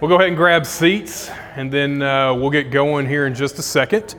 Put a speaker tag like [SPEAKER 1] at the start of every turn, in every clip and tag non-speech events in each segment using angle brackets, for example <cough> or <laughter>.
[SPEAKER 1] we'll go ahead and grab seats, and then uh, we'll get going here in just a second.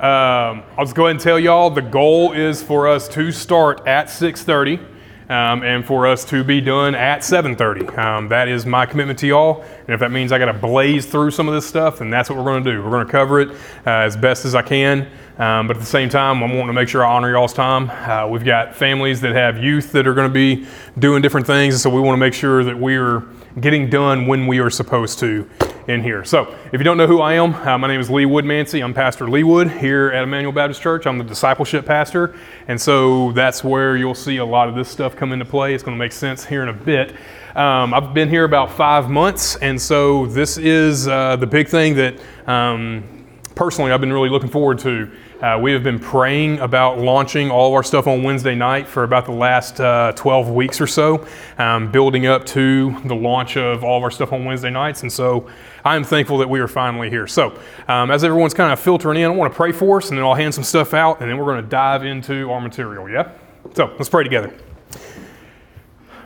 [SPEAKER 1] Um, I'll just go ahead and tell y'all the goal is for us to start at 6:30. Um, and for us to be done at 7:30. Um, that is my commitment to y'all. And if that means I got to blaze through some of this stuff, then that's what we're going to do. We're going to cover it uh, as best as I can. Um, but at the same time, I'm wanting to make sure I honor y'all's time. Uh, we've got families that have youth that are going to be doing different things, and so we want to make sure that we're getting done when we are supposed to in here. So, if you don't know who I am, uh, my name is Lee Woodmansee. I'm Pastor Lee Wood here at Emmanuel Baptist Church. I'm the discipleship pastor, and so that's where you'll see a lot of this stuff come into play. It's going to make sense here in a bit. Um, I've been here about five months, and so this is uh, the big thing that um, personally I've been really looking forward to. Uh, we have been praying about launching all of our stuff on Wednesday night for about the last uh, 12 weeks or so, um, building up to the launch of all of our stuff on Wednesday nights. And so I'm thankful that we are finally here. So, um, as everyone's kind of filtering in, I want to pray for us, and then I'll hand some stuff out, and then we're going to dive into our material. Yeah? So, let's pray together.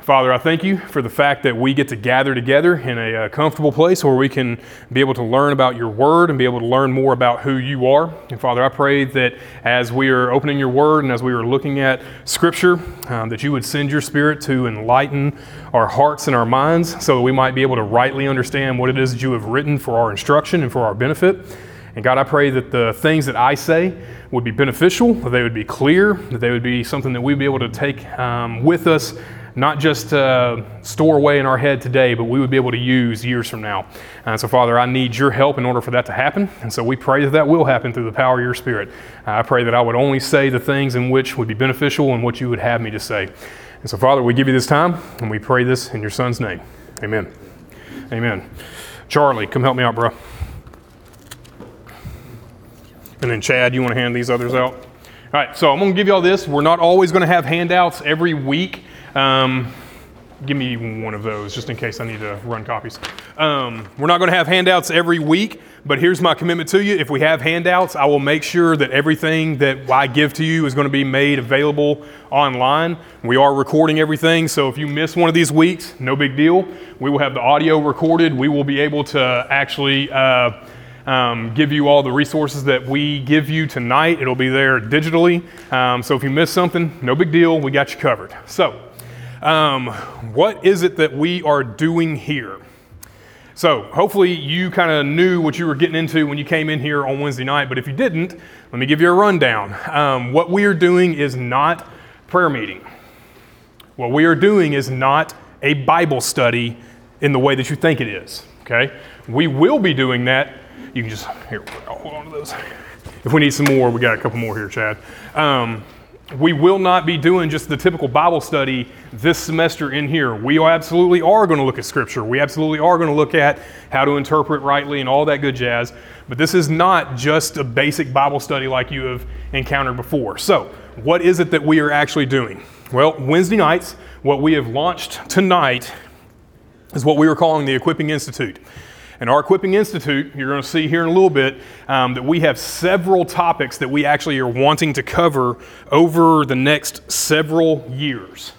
[SPEAKER 1] Father, I thank you for the fact that we get to gather together in a uh, comfortable place where we can be able to learn about your word and be able to learn more about who you are. And Father, I pray that as we are opening your word and as we are looking at scripture, um, that you would send your spirit to enlighten our hearts and our minds so that we might be able to rightly understand what it is that you have written for our instruction and for our benefit. And God, I pray that the things that I say would be beneficial, that they would be clear, that they would be something that we'd be able to take um, with us not just uh, store away in our head today, but we would be able to use years from now. And so, Father, I need your help in order for that to happen. And so we pray that that will happen through the power of your Spirit. Uh, I pray that I would only say the things in which would be beneficial and what you would have me to say. And so, Father, we give you this time and we pray this in your Son's name. Amen. Amen. Charlie, come help me out, bro. And then, Chad, you want to hand these others out? All right, so I'm going to give you all this. We're not always going to have handouts every week. Um, give me one of those just in case I need to run copies. Um, we're not going to have handouts every week, but here's my commitment to you. If we have handouts, I will make sure that everything that I give to you is going to be made available online. We are recording everything, so if you miss one of these weeks, no big deal. We will have the audio recorded. We will be able to actually. Uh, um, give you all the resources that we give you tonight. It'll be there digitally. Um, so if you miss something, no big deal. We got you covered. So, um, what is it that we are doing here? So, hopefully, you kind of knew what you were getting into when you came in here on Wednesday night, but if you didn't, let me give you a rundown. Um, what we are doing is not prayer meeting. What we are doing is not a Bible study in the way that you think it is, okay? We will be doing that. You can just, here, hold on to those. If we need some more, we got a couple more here, Chad. Um, we will not be doing just the typical Bible study this semester in here. We absolutely are going to look at Scripture. We absolutely are going to look at how to interpret rightly and all that good jazz. But this is not just a basic Bible study like you have encountered before. So, what is it that we are actually doing? Well, Wednesday nights, what we have launched tonight is what we are calling the Equipping Institute. And our Equipping Institute, you're going to see here in a little bit um, that we have several topics that we actually are wanting to cover over the next several years.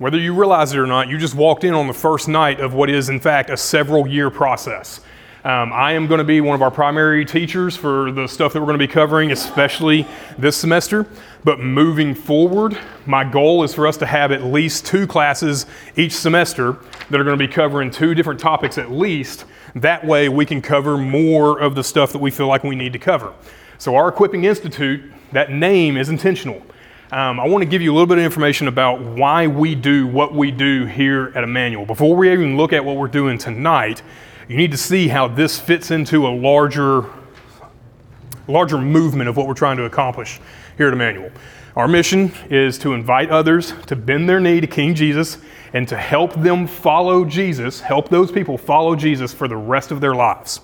[SPEAKER 1] Whether you realize it or not, you just walked in on the first night of what is, in fact, a several year process. Um, I am going to be one of our primary teachers for the stuff that we're going to be covering, especially this semester. But moving forward, my goal is for us to have at least two classes each semester that are going to be covering two different topics at least that way, we can cover more of the stuff that we feel like we need to cover. So, our Equipping Institute, that name is intentional. Um, I want to give you a little bit of information about why we do what we do here at Emmanuel. Before we even look at what we're doing tonight, you need to see how this fits into a larger, larger movement of what we're trying to accomplish here at Emmanuel. Our mission is to invite others to bend their knee to King Jesus and to help them follow Jesus, help those people follow Jesus for the rest of their lives.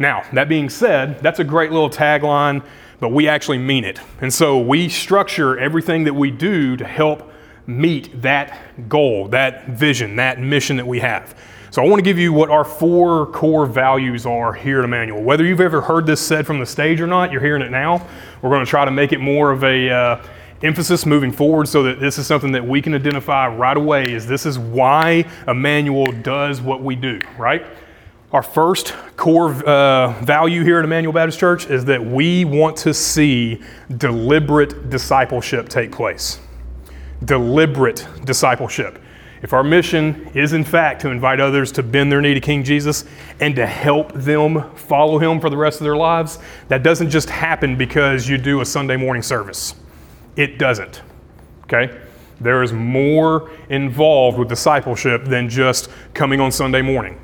[SPEAKER 1] Now, that being said, that's a great little tagline, but we actually mean it. And so we structure everything that we do to help meet that goal, that vision, that mission that we have. So I want to give you what our four core values are here at Emmanuel. Whether you've ever heard this said from the stage or not, you're hearing it now. We're going to try to make it more of a uh, emphasis moving forward so that this is something that we can identify right away is this is why Emmanuel does what we do, right? Our first core uh, value here at Emmanuel Baptist Church is that we want to see deliberate discipleship take place. Deliberate discipleship. If our mission is, in fact, to invite others to bend their knee to King Jesus and to help them follow him for the rest of their lives, that doesn't just happen because you do a Sunday morning service. It doesn't. Okay? There is more involved with discipleship than just coming on Sunday morning.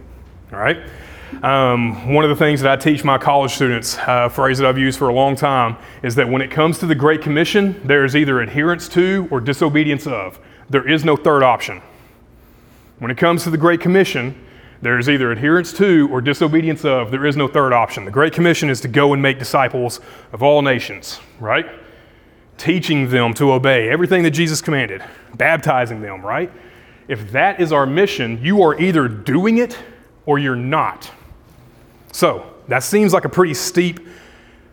[SPEAKER 1] All right? Um, one of the things that I teach my college students, uh, a phrase that I've used for a long time, is that when it comes to the Great Commission, there is either adherence to or disobedience of. There is no third option. When it comes to the Great Commission, there is either adherence to or disobedience of. There is no third option. The Great Commission is to go and make disciples of all nations, right? Teaching them to obey everything that Jesus commanded, baptizing them, right? If that is our mission, you are either doing it or you're not. So, that seems like a pretty steep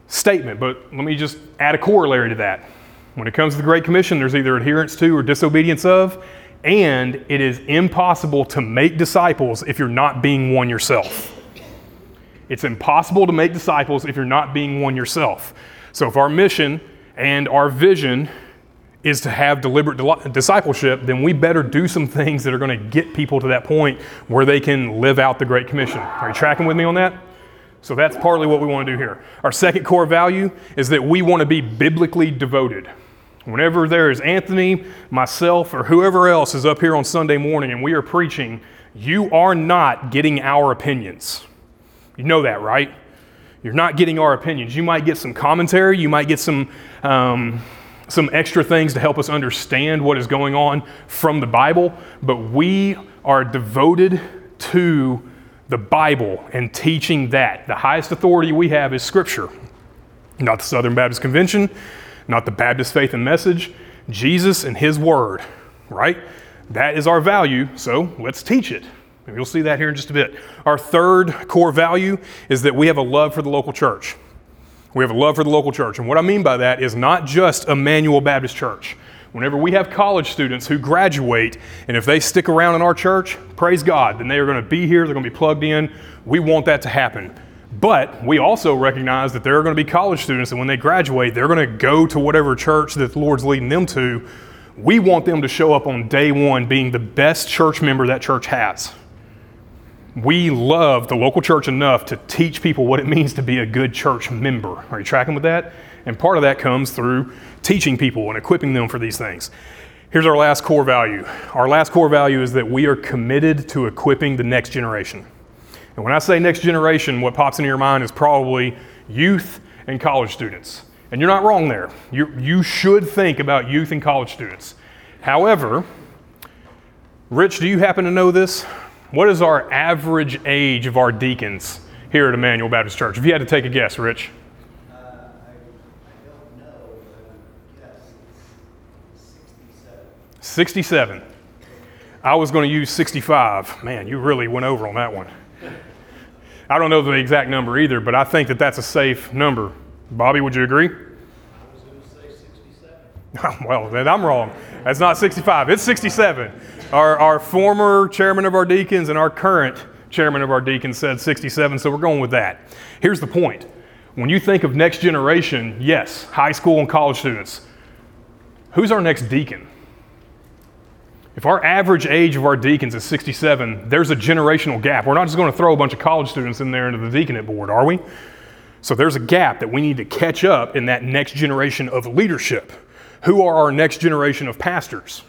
[SPEAKER 1] statement, but let me just add a corollary to that. When it comes to the Great Commission, there's either adherence to or disobedience of, and it is impossible to make disciples if you're not being one yourself. It's impossible to make disciples if you're not being one yourself. So, if our mission and our vision is to have deliberate discipleship, then we better do some things that are going to get people to that point where they can live out the Great Commission. Are you tracking with me on that? So that's partly what we want to do here. Our second core value is that we want to be biblically devoted. Whenever there is Anthony, myself, or whoever else is up here on Sunday morning and we are preaching, you are not getting our opinions. You know that, right? You're not getting our opinions. You might get some commentary, you might get some. Um, some extra things to help us understand what is going on from the Bible, but we are devoted to the Bible and teaching that. The highest authority we have is Scripture, not the Southern Baptist Convention, not the Baptist Faith and Message, Jesus and His Word, right? That is our value, so let's teach it. You'll see that here in just a bit. Our third core value is that we have a love for the local church. We have a love for the local church. And what I mean by that is not just Emmanuel Baptist Church. Whenever we have college students who graduate, and if they stick around in our church, praise God, then they are going to be here, they're going to be plugged in. We want that to happen. But we also recognize that there are going to be college students that when they graduate, they're going to go to whatever church that the Lord's leading them to. We want them to show up on day one being the best church member that church has we love the local church enough to teach people what it means to be a good church member. Are you tracking with that? And part of that comes through teaching people and equipping them for these things. Here's our last core value. Our last core value is that we are committed to equipping the next generation. And when I say next generation, what pops into your mind is probably youth and college students. And you're not wrong there. You, you should think about youth and college students. However, Rich, do you happen to know this? What is our average age of our deacons here at Emmanuel Baptist Church? If you had to take a guess, Rich.
[SPEAKER 2] Uh, I, I don't know, but guess 67.
[SPEAKER 1] 67. I was going to use 65. Man, you really went over on that one. I don't know the exact number either, but I think that that's a safe number. Bobby, would you agree?
[SPEAKER 2] I was going to say 67.
[SPEAKER 1] well, then I'm wrong. That's not 65, it's 67. Our, our former chairman of our deacons and our current chairman of our deacons said 67, so we're going with that. Here's the point when you think of next generation, yes, high school and college students, who's our next deacon? If our average age of our deacons is 67, there's a generational gap. We're not just going to throw a bunch of college students in there into the deaconate board, are we? So there's a gap that we need to catch up in that next generation of leadership. Who are our next generation of pastors?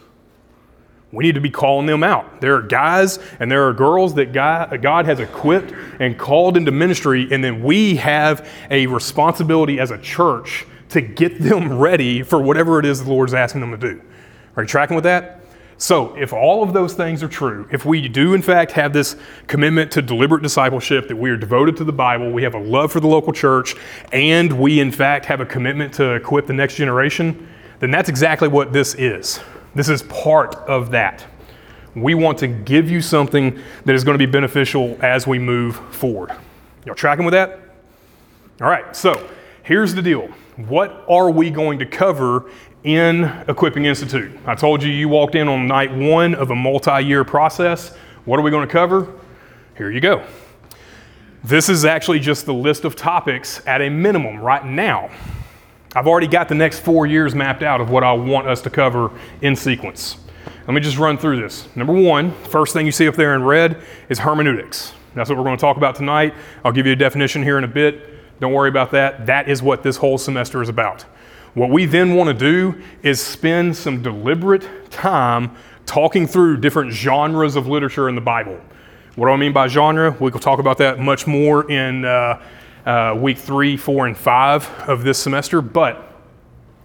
[SPEAKER 1] We need to be calling them out. There are guys and there are girls that God has equipped and called into ministry, and then we have a responsibility as a church to get them ready for whatever it is the Lord's asking them to do. Are you tracking with that? So, if all of those things are true, if we do in fact have this commitment to deliberate discipleship, that we are devoted to the Bible, we have a love for the local church, and we in fact have a commitment to equip the next generation, then that's exactly what this is. This is part of that. We want to give you something that is going to be beneficial as we move forward. Y'all tracking with that? All right, so here's the deal. What are we going to cover in Equipping Institute? I told you you walked in on night one of a multi year process. What are we going to cover? Here you go. This is actually just the list of topics at a minimum right now. I've already got the next four years mapped out of what I want us to cover in sequence. Let me just run through this. Number one, first thing you see up there in red is hermeneutics. That's what we're going to talk about tonight. I'll give you a definition here in a bit. Don't worry about that. That is what this whole semester is about. What we then want to do is spend some deliberate time talking through different genres of literature in the Bible. What do I mean by genre? We will talk about that much more in uh, uh, week three, four, and five of this semester. But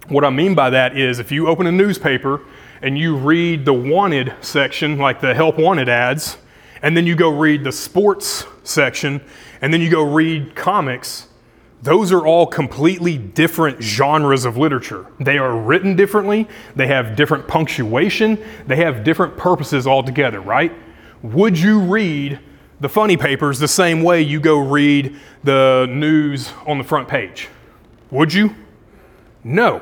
[SPEAKER 1] what I mean by that is if you open a newspaper and you read the wanted section, like the help wanted ads, and then you go read the sports section, and then you go read comics, those are all completely different genres of literature. They are written differently, they have different punctuation, they have different purposes altogether, right? Would you read the funny papers the same way you go read the news on the front page? Would you? No.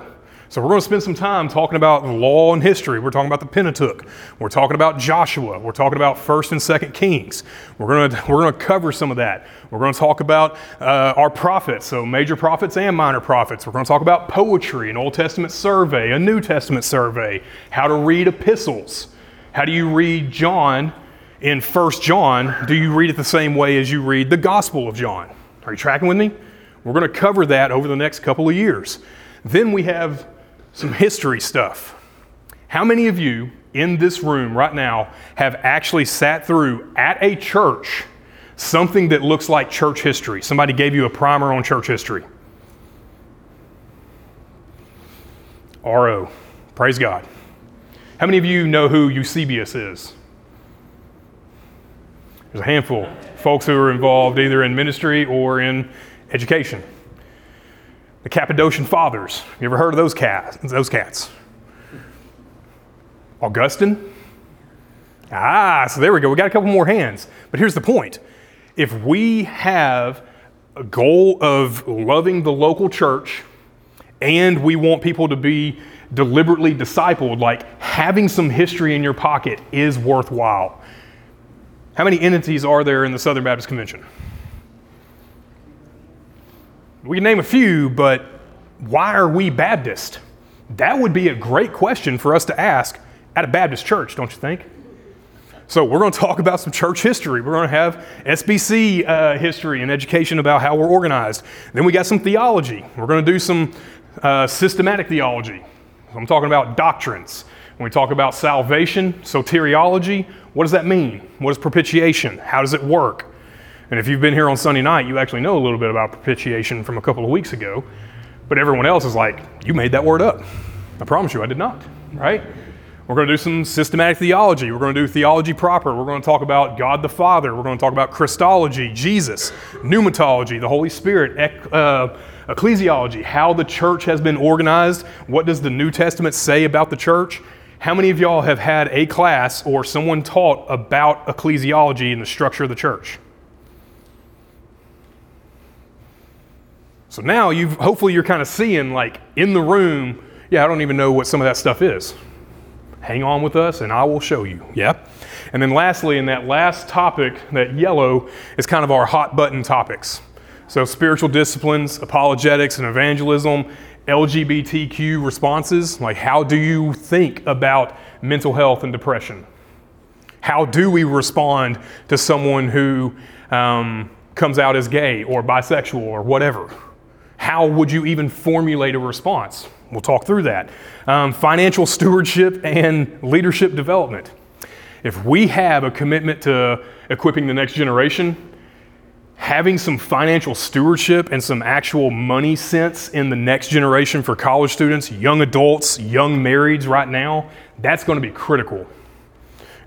[SPEAKER 1] So we're going to spend some time talking about law and history. We're talking about the Pentateuch. We're talking about Joshua. We're talking about First and Second Kings. We're going to we're going to cover some of that. We're going to talk about uh, our prophets, so major prophets and minor prophets. We're going to talk about poetry, an Old Testament survey, a New Testament survey, how to read epistles. How do you read John in First John? Do you read it the same way as you read the Gospel of John? Are you tracking with me? We're going to cover that over the next couple of years. Then we have some history stuff. How many of you in this room right now have actually sat through at a church something that looks like church history? Somebody gave you a primer on church history. RO. Praise God. How many of you know who Eusebius is? There's a handful. Folks who are involved either in ministry or in education. The Cappadocian Fathers. You ever heard of those cats? Those cats. Augustine. Ah, so there we go. We got a couple more hands. But here's the point. If we have a goal of loving the local church and we want people to be deliberately discipled, like having some history in your pocket is worthwhile. How many entities are there in the Southern Baptist Convention? We can name a few, but why are we Baptist? That would be a great question for us to ask at a Baptist church, don't you think? So, we're going to talk about some church history. We're going to have SBC uh, history and education about how we're organized. Then we got some theology. We're going to do some uh, systematic theology. I'm talking about doctrines. When we talk about salvation, soteriology, what does that mean? What is propitiation? How does it work? And if you've been here on Sunday night, you actually know a little bit about propitiation from a couple of weeks ago. But everyone else is like, you made that word up. I promise you, I did not, right? We're going to do some systematic theology. We're going to do theology proper. We're going to talk about God the Father. We're going to talk about Christology, Jesus, pneumatology, the Holy Spirit, uh, ecclesiology, how the church has been organized. What does the New Testament say about the church? How many of y'all have had a class or someone taught about ecclesiology and the structure of the church? So now you've hopefully you're kind of seeing like in the room, yeah, I don't even know what some of that stuff is. Hang on with us and I will show you. Yeah. And then lastly, in that last topic, that yellow is kind of our hot button topics. So spiritual disciplines, apologetics and evangelism, LGBTQ responses, like how do you think about mental health and depression? How do we respond to someone who um, comes out as gay or bisexual or whatever? how would you even formulate a response? We'll talk through that. Um, financial stewardship and leadership development. If we have a commitment to equipping the next generation, having some financial stewardship and some actual money sense in the next generation for college students, young adults, young marrieds right now, that's going to be critical.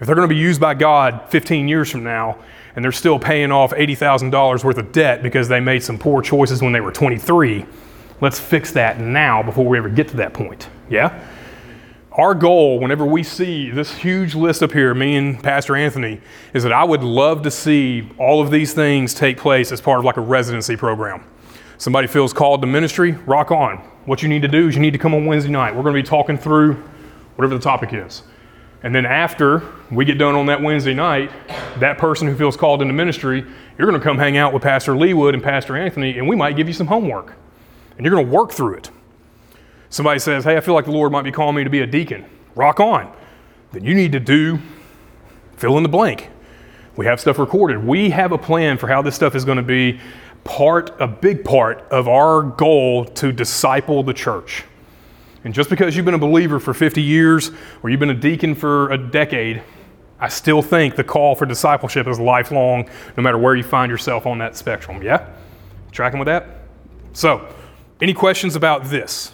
[SPEAKER 1] If they're going to be used by God 15 years from now, and they're still paying off $80,000 worth of debt because they made some poor choices when they were 23. Let's fix that now before we ever get to that point. Yeah? Our goal, whenever we see this huge list up here, me and Pastor Anthony, is that I would love to see all of these things take place as part of like a residency program. Somebody feels called to ministry, rock on. What you need to do is you need to come on Wednesday night. We're going to be talking through whatever the topic is And then after we get done on that Wednesday night, that person who feels called into ministry, you're going to come hang out with Pastor Leewood and Pastor Anthony, and we might give you some homework. And you're going to work through it. Somebody says, Hey, I feel like the Lord might be calling me to be a deacon. Rock on. Then you need to do fill in the blank. We have stuff recorded. We have a plan for how this stuff is going to be part, a big part of our goal to disciple the church. And just because you've been a believer for 50 years or you've been a deacon for a decade, I still think the call for discipleship is lifelong, no matter where you find yourself on that spectrum. Yeah? Tracking with that? So, any questions about this?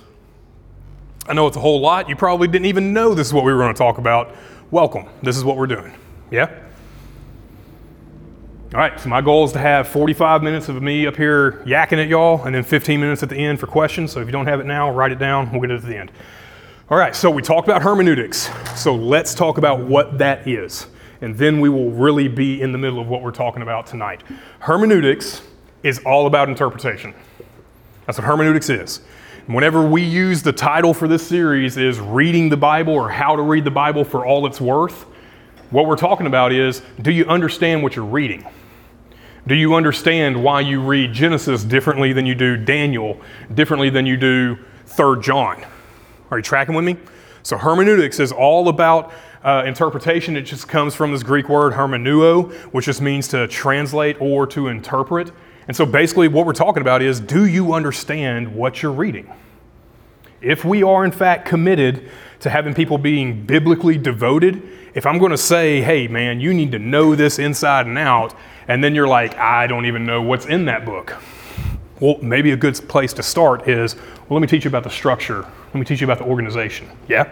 [SPEAKER 1] I know it's a whole lot. You probably didn't even know this is what we were going to talk about. Welcome. This is what we're doing. Yeah? All right, so my goal is to have 45 minutes of me up here yakking at y'all and then 15 minutes at the end for questions. So if you don't have it now, write it down. We'll get it at the end. All right, so we talked about hermeneutics. So let's talk about what that is. And then we will really be in the middle of what we're talking about tonight. Hermeneutics is all about interpretation. That's what hermeneutics is. Whenever we use the title for this series is reading the Bible or how to read the Bible for all it's worth, what we're talking about is do you understand what you're reading? Do you understand why you read Genesis differently than you do Daniel, differently than you do 3rd John? Are you tracking with me? So, hermeneutics is all about uh, interpretation. It just comes from this Greek word hermeneuo, which just means to translate or to interpret. And so, basically, what we're talking about is do you understand what you're reading? If we are, in fact, committed to having people being biblically devoted, if I'm going to say, hey, man, you need to know this inside and out, and then you're like, I don't even know what's in that book. Well, maybe a good place to start is, well, let me teach you about the structure. Let me teach you about the organization. Yeah?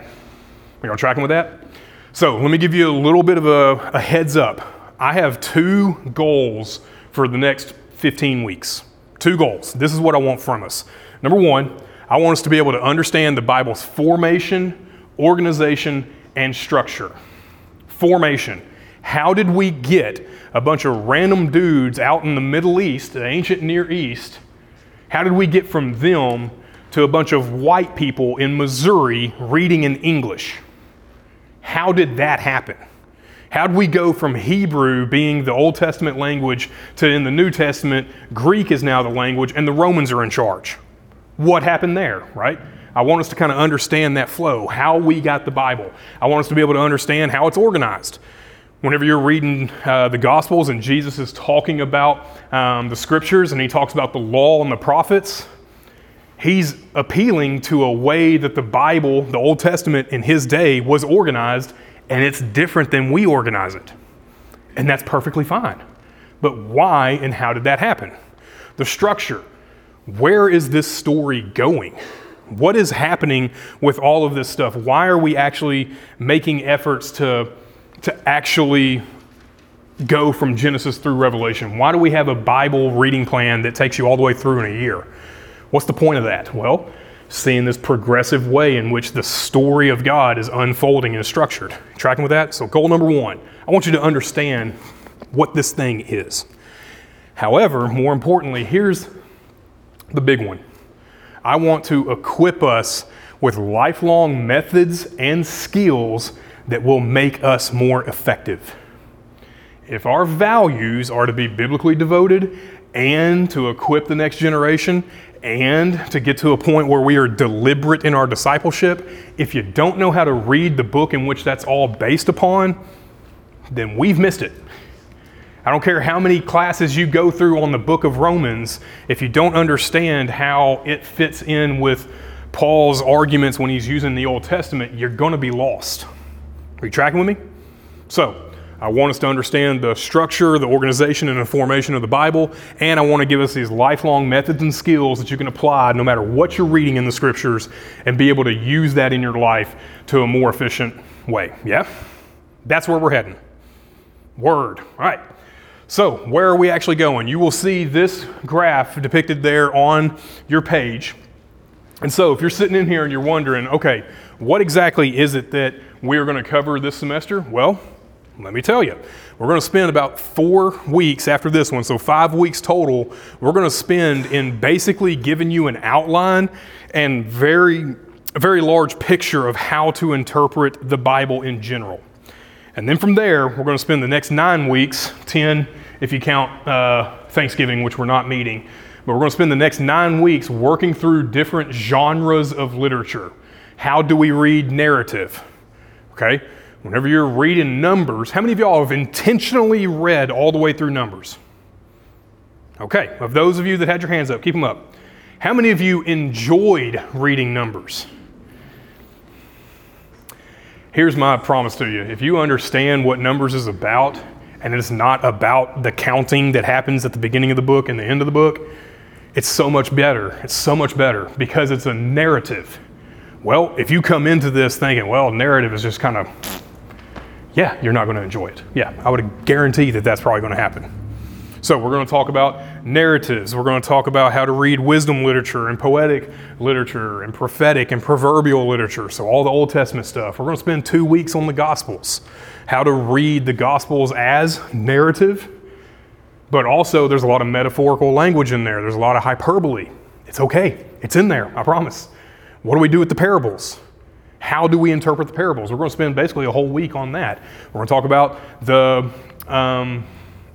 [SPEAKER 1] Are y'all tracking with that? So, let me give you a little bit of a, a heads up. I have two goals for the next 15 weeks. Two goals. This is what I want from us. Number one, I want us to be able to understand the Bible's formation, organization, and structure. Formation. How did we get a bunch of random dudes out in the Middle East, the ancient Near East? How did we get from them to a bunch of white people in Missouri reading in English? How did that happen? How did we go from Hebrew being the Old Testament language to in the New Testament, Greek is now the language and the Romans are in charge? What happened there, right? I want us to kind of understand that flow, how we got the Bible. I want us to be able to understand how it's organized. Whenever you're reading uh, the Gospels and Jesus is talking about um, the scriptures and he talks about the law and the prophets, he's appealing to a way that the Bible, the Old Testament in his day, was organized, and it's different than we organize it. And that's perfectly fine. But why and how did that happen? The structure. Where is this story going? What is happening with all of this stuff? Why are we actually making efforts to, to actually go from Genesis through Revelation? Why do we have a Bible reading plan that takes you all the way through in a year? What's the point of that? Well, seeing this progressive way in which the story of God is unfolding and is structured. Tracking with that? So, goal number one I want you to understand what this thing is. However, more importantly, here's the big one I want to equip us with lifelong methods and skills that will make us more effective. If our values are to be biblically devoted and to equip the next generation and to get to a point where we are deliberate in our discipleship, if you don't know how to read the book in which that's all based upon, then we've missed it. I don't care how many classes you go through on the book of Romans, if you don't understand how it fits in with Paul's arguments when he's using the Old Testament, you're going to be lost. Are you tracking with me? So, I want us to understand the structure, the organization, and the formation of the Bible, and I want to give us these lifelong methods and skills that you can apply no matter what you're reading in the scriptures and be able to use that in your life to a more efficient way. Yeah? That's where we're heading. Word. All right. So, where are we actually going? You will see this graph depicted there on your page. And so, if you're sitting in here and you're wondering, okay, what exactly is it that we're going to cover this semester? Well, let me tell you. We're going to spend about four weeks after this one, so five weeks total. We're going to spend in basically giving you an outline and very very large picture of how to interpret the Bible in general. And then from there, we're going to spend the next nine weeks, 10 if you count uh, Thanksgiving, which we're not meeting, but we're going to spend the next nine weeks working through different genres of literature. How do we read narrative? Okay? Whenever you're reading Numbers, how many of y'all have intentionally read all the way through Numbers? Okay, of those of you that had your hands up, keep them up. How many of you enjoyed reading Numbers? Here's my promise to you if you understand what Numbers is about, and it's not about the counting that happens at the beginning of the book and the end of the book, it's so much better. It's so much better because it's a narrative. Well, if you come into this thinking, well, narrative is just kind of, yeah, you're not going to enjoy it. Yeah, I would guarantee that that's probably going to happen. So, we're going to talk about narratives. We're going to talk about how to read wisdom literature and poetic literature and prophetic and proverbial literature. So, all the Old Testament stuff. We're going to spend two weeks on the Gospels, how to read the Gospels as narrative, but also there's a lot of metaphorical language in there. There's a lot of hyperbole. It's okay, it's in there, I promise. What do we do with the parables? How do we interpret the parables? We're going to spend basically a whole week on that. We're going to talk about the. Um,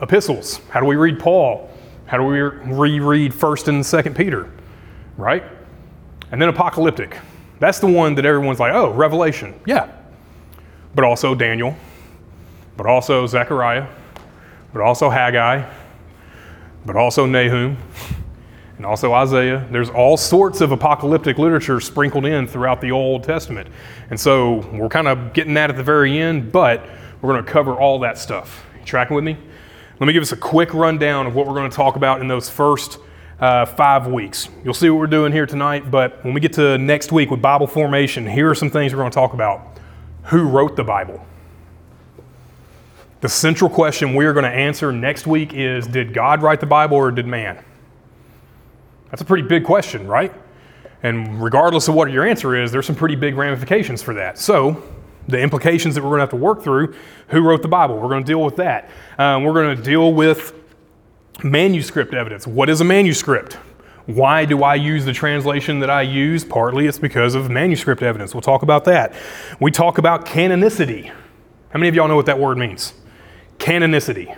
[SPEAKER 1] epistles. How do we read Paul? How do we reread 1st and 2nd Peter? Right? And then apocalyptic. That's the one that everyone's like, oh, Revelation. Yeah. But also Daniel, but also Zechariah, but also Haggai, but also Nahum, and also Isaiah. There's all sorts of apocalyptic literature sprinkled in throughout the Old Testament. And so we're kind of getting that at the very end, but we're going to cover all that stuff. You tracking with me? Let me give us a quick rundown of what we're going to talk about in those first uh, five weeks. You'll see what we're doing here tonight, but when we get to next week with Bible formation, here are some things we're going to talk about. Who wrote the Bible? The central question we're going to answer next week is Did God write the Bible or did man? That's a pretty big question, right? And regardless of what your answer is, there's some pretty big ramifications for that. So, the implications that we're going to have to work through. Who wrote the Bible? We're going to deal with that. Um, we're going to deal with manuscript evidence. What is a manuscript? Why do I use the translation that I use? Partly it's because of manuscript evidence. We'll talk about that. We talk about canonicity. How many of y'all know what that word means? Canonicity.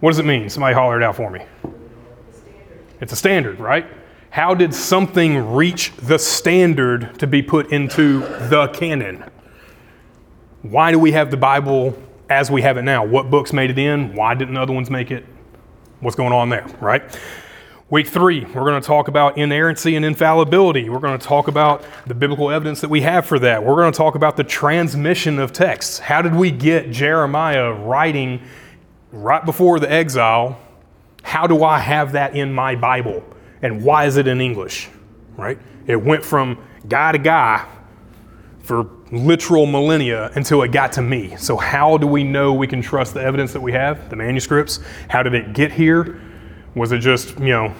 [SPEAKER 1] What does it mean? Somebody holler it out for me. It's a standard, right? How did something reach the standard to be put into the canon? Why do we have the Bible as we have it now? What books made it in? Why didn't other ones make it? What's going on there, right? Week three, we're going to talk about inerrancy and infallibility. We're going to talk about the biblical evidence that we have for that. We're going to talk about the transmission of texts. How did we get Jeremiah writing right before the exile? How do I have that in my Bible? And why is it in English? Right? It went from guy to guy for literal millennia until it got to me. So, how do we know we can trust the evidence that we have, the manuscripts? How did it get here? Was it just, you know,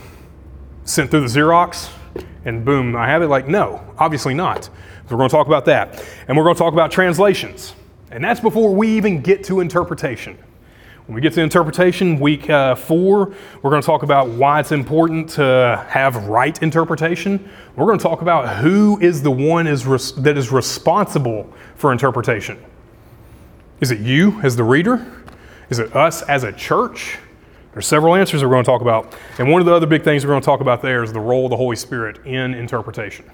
[SPEAKER 1] sent through the Xerox and boom, I have it? Like, no, obviously not. So, we're going to talk about that. And we're going to talk about translations. And that's before we even get to interpretation. When we get to interpretation, week uh, four, we're going to talk about why it's important to have right interpretation. We're going to talk about who is the one is res- that is responsible for interpretation. Is it you as the reader? Is it us as a church? There's several answers we're going to talk about. And one of the other big things we're going to talk about there is the role of the Holy Spirit in interpretation.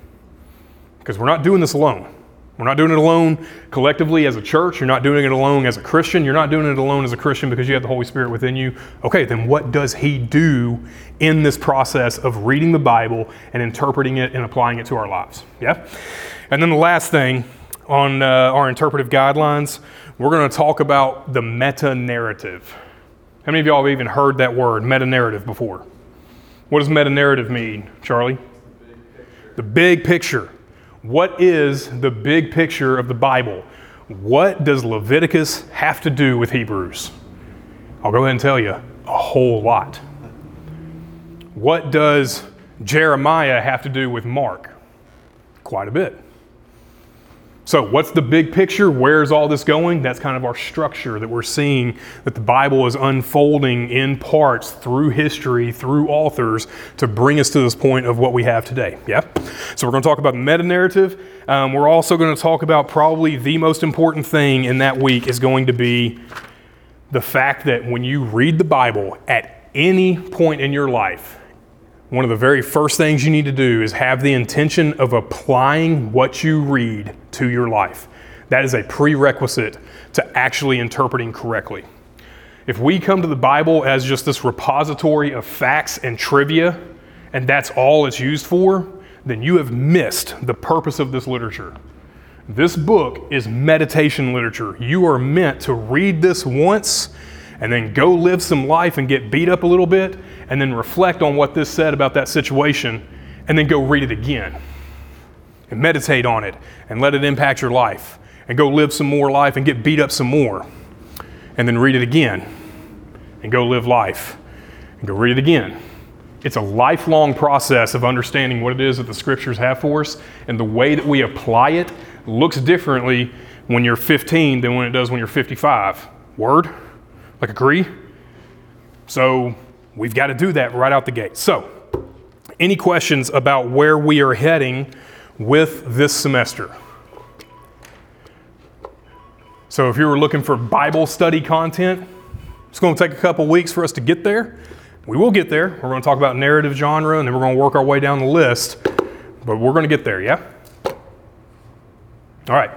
[SPEAKER 1] Because we're not doing this alone. We're not doing it alone collectively as a church. You're not doing it alone as a Christian. You're not doing it alone as a Christian because you have the Holy Spirit within you. Okay, then what does He do in this process of reading the Bible and interpreting it and applying it to our lives? Yeah? And then the last thing on uh, our interpretive guidelines, we're going to talk about the meta narrative. How many of y'all have even heard that word, meta narrative, before? What does meta narrative mean, Charlie? The big picture. What is the big picture of the Bible? What does Leviticus have to do with Hebrews? I'll go ahead and tell you a whole lot. What does Jeremiah have to do with Mark? Quite a bit. So, what's the big picture? Where's all this going? That's kind of our structure that we're seeing that the Bible is unfolding in parts through history, through authors to bring us to this point of what we have today. Yeah? So, we're going to talk about meta narrative. Um, we're also going to talk about probably the most important thing in that week is going to be the fact that when you read the Bible at any point in your life, one of the very first things you need to do is have the intention of applying what you read to your life. That is a prerequisite to actually interpreting correctly. If we come to the Bible as just this repository of facts and trivia, and that's all it's used for, then you have missed the purpose of this literature. This book is meditation literature. You are meant to read this once and then go live some life and get beat up a little bit and then reflect on what this said about that situation, and then go read it again and meditate on it and let it impact your life, and go live some more life and get beat up some more, and then read it again and go live life and go read it again. It's a lifelong process of understanding what it is that the scriptures have for us, and the way that we apply it looks differently when you're 15 than when it does when you're 55. Word? Like, agree? So, We've got to do that right out the gate. So, any questions about where we are heading with this semester? So, if you were looking for Bible study content, it's going to take a couple weeks for us to get there. We will get there. We're going to talk about narrative genre and then we're going to work our way down the list, but we're going to get there, yeah? All right.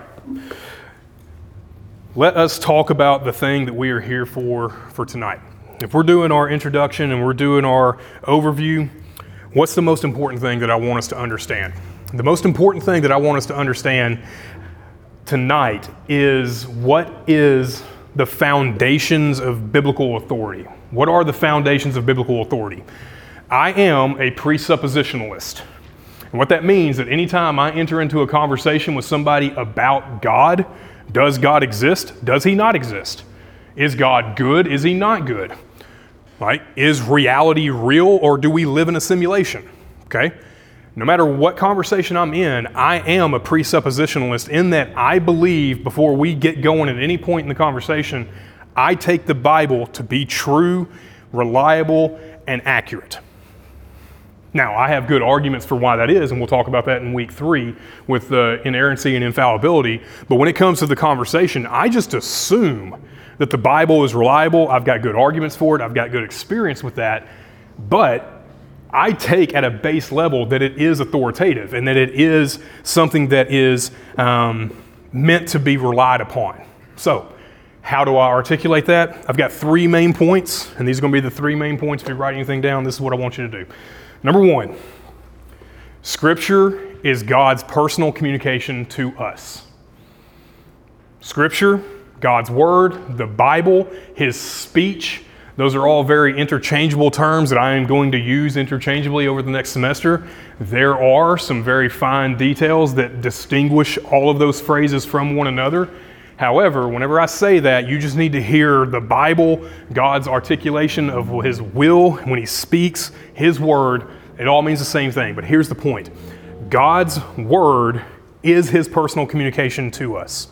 [SPEAKER 1] Let us talk about the thing that we are here for for tonight. If we're doing our introduction and we're doing our overview, what's the most important thing that I want us to understand? The most important thing that I want us to understand tonight is what is the foundations of biblical authority? What are the foundations of biblical authority? I am a presuppositionalist. And what that means is that anytime I enter into a conversation with somebody about God, does God exist? Does he not exist? Is God good? Is he not good? Right? Is reality real or do we live in a simulation? Okay? No matter what conversation I'm in, I am a presuppositionalist in that I believe before we get going at any point in the conversation, I take the Bible to be true, reliable, and accurate. Now, I have good arguments for why that is, and we'll talk about that in week three with the inerrancy and infallibility. But when it comes to the conversation, I just assume that the Bible is reliable. I've got good arguments for it, I've got good experience with that. But I take at a base level that it is authoritative and that it is something that is um, meant to be relied upon. So, how do I articulate that? I've got three main points, and these are going to be the three main points. If you write anything down, this is what I want you to do. Number one, Scripture is God's personal communication to us. Scripture God's Word, the Bible, His speech. Those are all very interchangeable terms that I am going to use interchangeably over the next semester. There are some very fine details that distinguish all of those phrases from one another. However, whenever I say that, you just need to hear the Bible, God's articulation of His will when He speaks, His Word. It all means the same thing. But here's the point God's Word is His personal communication to us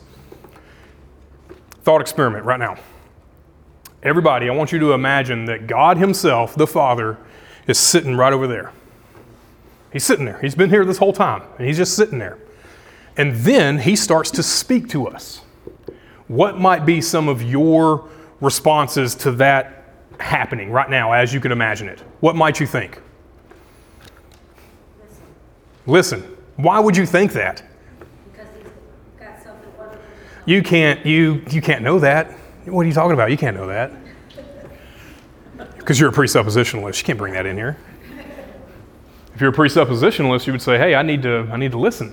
[SPEAKER 1] thought experiment right now. Everybody, I want you to imagine that God Himself, the Father, is sitting right over there. He's sitting there. He's been here this whole time, and He's just sitting there. And then He starts to speak to us. What might be some of your responses to that happening right now as you can imagine it? What might you think? Listen. Listen. Why would you think that? Because he's got something. You can't, you, you can't know that. What are you talking about? You can't know that. Because you're a presuppositionalist. You can't bring that in here. If you're a presuppositionalist, you would say, hey, I need to, I need to listen.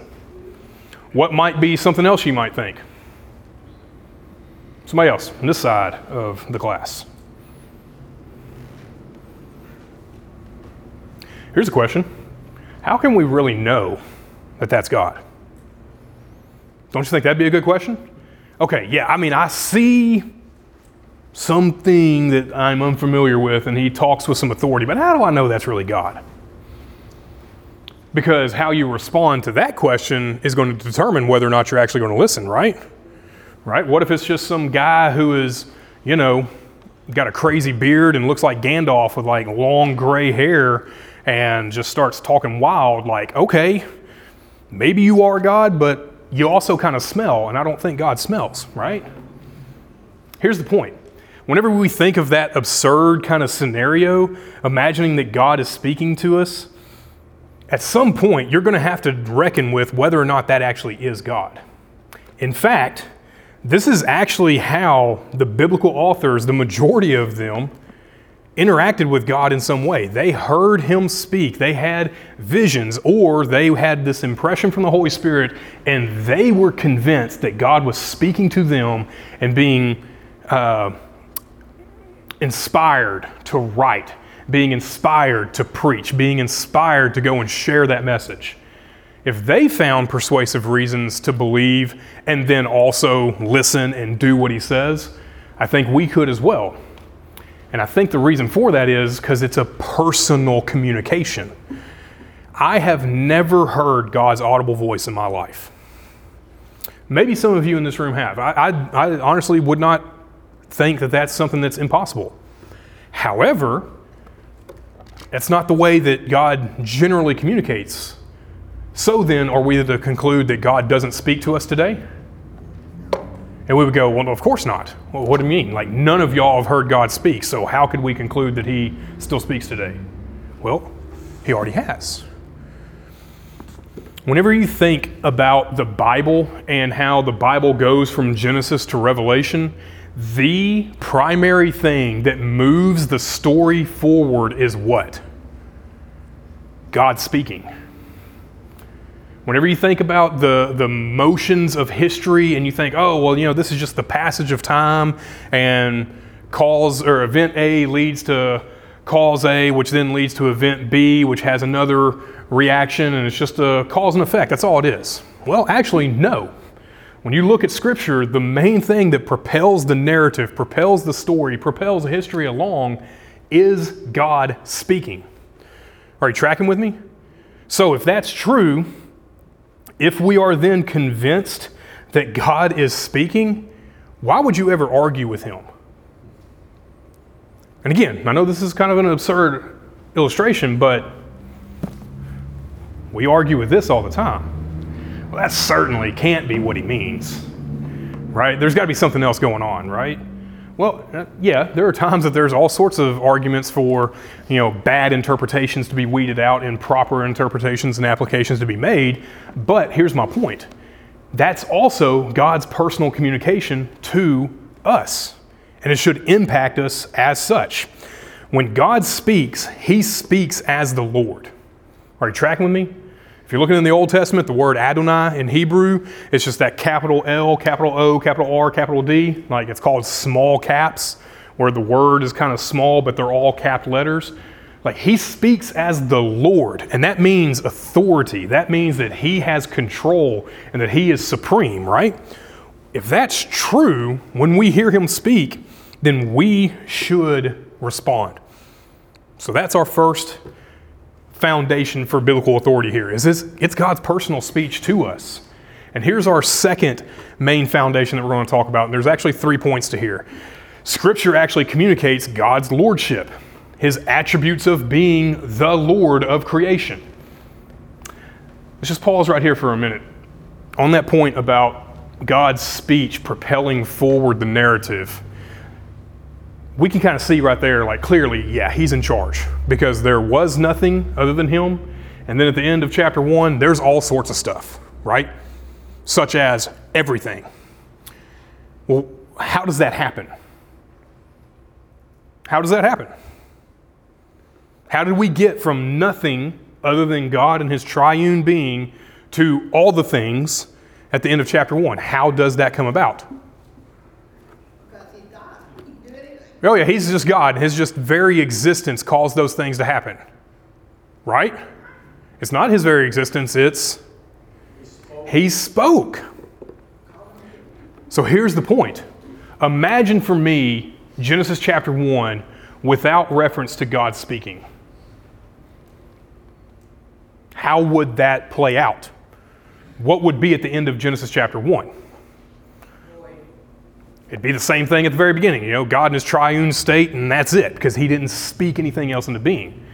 [SPEAKER 1] What might be something else you might think? Somebody else on this side of the glass. Here's a question How can we really know that that's God? Don't you think that'd be a good question? Okay, yeah, I mean, I see something that I'm unfamiliar with and he talks with some authority, but how do I know that's really God? Because how you respond to that question is going to determine whether or not you're actually going to listen, right? Right? What if it's just some guy who is, you know, got a crazy beard and looks like Gandalf with like long gray hair and just starts talking wild, like, okay, maybe you are God, but you also kind of smell, and I don't think God smells, right? Here's the point. Whenever we think of that absurd kind of scenario, imagining that God is speaking to us, at some point you're going to have to reckon with whether or not that actually is God. In fact, this is actually how the biblical authors, the majority of them, interacted with God in some way. They heard him speak, they had visions, or they had this impression from the Holy Spirit, and they were convinced that God was speaking to them and being uh, inspired to write, being inspired to preach, being inspired to go and share that message. If they found persuasive reasons to believe and then also listen and do what he says, I think we could as well. And I think the reason for that is because it's a personal communication. I have never heard God's audible voice in my life. Maybe some of you in this room have. I, I, I honestly would not think that that's something that's impossible. However, that's not the way that God generally communicates. So then, are we to conclude that God doesn't speak to us today? And we would go, well, of course not. Well, what do you mean? Like, none of y'all have heard God speak, so how could we conclude that He still speaks today? Well, He already has. Whenever you think about the Bible and how the Bible goes from Genesis to Revelation, the primary thing that moves the story forward is what? God speaking. Whenever you think about the, the motions of history and you think, oh, well, you know, this is just the passage of time and cause or event A leads to cause A, which then leads to event B, which has another reaction, and it's just a cause and effect. That's all it is. Well, actually, no. When you look at Scripture, the main thing that propels the narrative, propels the story, propels history along is God speaking. Are you tracking with me? So, if that's true, if we are then convinced that God is speaking, why would you ever argue with him? And again, I know this is kind of an absurd illustration, but we argue with this all the time. Well, that certainly can't be what he means, right? There's got to be something else going on, right? Well, uh, yeah, there are times that there's all sorts of arguments for, you know, bad interpretations to be weeded out and proper interpretations and applications to be made. But here's my point. That's also God's personal communication to us, and it should impact us as such. When God speaks, he speaks as the Lord. Are you tracking with me? If you're looking in the Old Testament, the word Adonai in Hebrew, it's just that capital L, capital O, capital R, capital D. Like it's called small caps, where the word is kind of small, but they're all capped letters. Like he speaks as the Lord, and that means authority. That means that he has control and that he is supreme, right? If that's true, when we hear him speak, then we should respond. So that's our first foundation for biblical authority here is this, it's God's personal speech to us. And here's our second main foundation that we're going to talk about. And there's actually three points to here. Scripture actually communicates God's lordship, his attributes of being the Lord of creation. Let's just pause right here for a minute. On that point about God's speech propelling forward the narrative, we can kind of see right there, like clearly, yeah, he's in charge because there was nothing other than him. And then at the end of chapter one, there's all sorts of stuff, right? Such as everything. Well, how does that happen? How does that happen? How did we get from nothing other than God and his triune being to all the things at the end of chapter one? How does that come about? Oh, yeah, he's just God. His just very existence caused those things to happen. Right? It's not his very existence, it's he spoke. So here's the point. Imagine for me Genesis chapter 1 without reference to God speaking. how would that play out? What would be at the end of Genesis chapter 1? It'd be the same thing at the very beginning. You know, God in his triune state, and that's it, because he didn't speak anything else into being.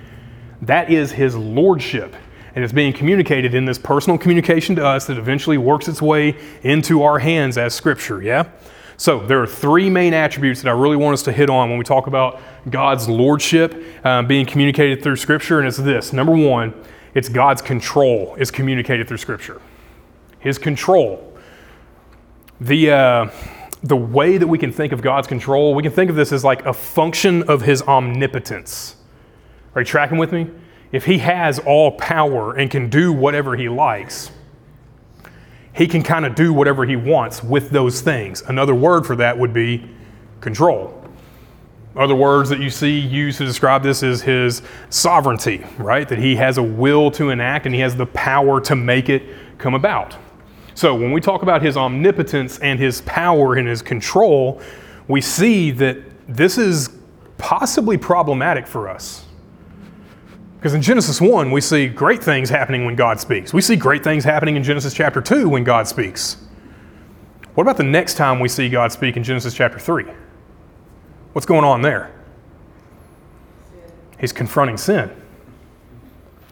[SPEAKER 1] That is his lordship. And it's being communicated in this personal communication to us that eventually works its way into our hands as scripture, yeah? So there are three main attributes that I really want us to hit on when we talk about God's lordship um, being communicated through scripture, and it's this. Number one, it's God's control is communicated through scripture. His control. The. Uh, the way that we can think of God's control, we can think of this as like a function of his omnipotence. Are you tracking with me? If he has all power and can do whatever he likes, he can kind of do whatever he wants with those things. Another word for that would be control. Other words that you see used to describe this is his sovereignty, right? That he has a will to enact and he has the power to make it come about. So when we talk about his omnipotence and his power and his control, we see that this is possibly problematic for us. Because in Genesis 1, we see great things happening when God speaks. We see great things happening in Genesis chapter 2 when God speaks. What about the next time we see God speak in Genesis chapter 3? What's going on there? He's confronting sin.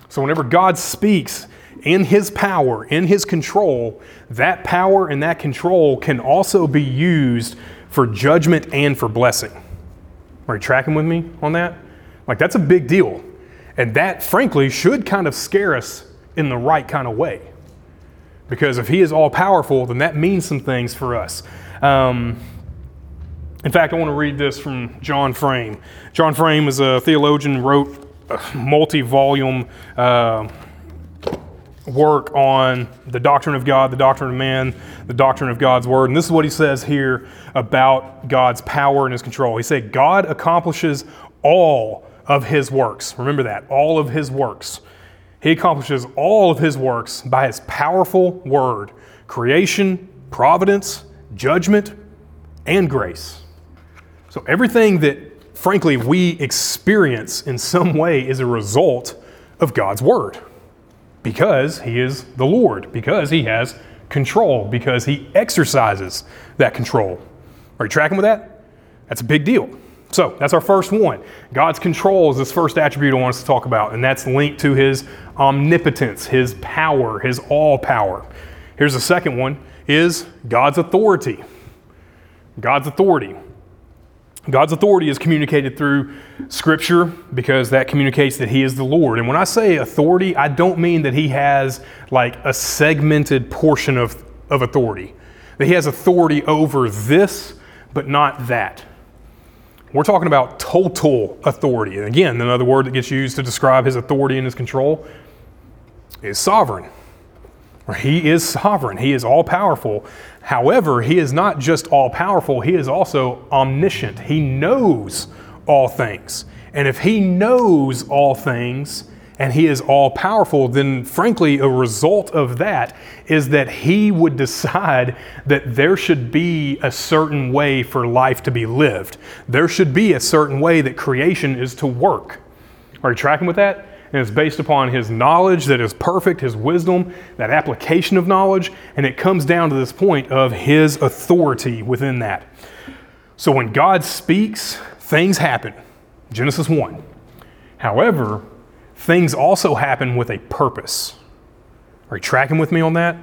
[SPEAKER 1] So whenever God speaks, in his power, in his control, that power and that control can also be used for judgment and for blessing. Are you tracking with me on that? Like, that's a big deal. And that, frankly, should kind of scare us in the right kind of way. Because if he is all powerful, then that means some things for us. Um, in fact, I want to read this from John Frame. John Frame is a theologian, wrote a multi volume. Uh, work on the doctrine of God, the doctrine of man, the doctrine of God's word. And this is what he says here about God's power and his control. He said, God accomplishes all of his works. Remember that, all of his works. He accomplishes all of his works by his powerful word creation, providence, judgment, and grace. So everything that, frankly, we experience in some way is a result of God's word because he is the Lord, because he has control, because he exercises that control. Are you tracking with that? That's a big deal. So that's our first one. God's control is this first attribute I want us to talk about, and that's linked to his omnipotence, his power, his all power. Here's the second one is God's authority. God's authority. God's authority is communicated through Scripture because that communicates that He is the Lord. And when I say authority, I don't mean that He has like a segmented portion of, of authority, that He has authority over this, but not that. We're talking about total authority. And again, another word that gets used to describe His authority and His control is sovereign. He is sovereign, He is all powerful. However, He is not just all powerful, He is also omniscient. He knows all things. And if He knows all things, and he is all powerful, then frankly, a result of that is that he would decide that there should be a certain way for life to be lived. There should be a certain way that creation is to work. Are you tracking with that? And it's based upon his knowledge that is perfect, his wisdom, that application of knowledge, and it comes down to this point of his authority within that. So when God speaks, things happen. Genesis 1. However, things also happen with a purpose. Are you tracking with me on that?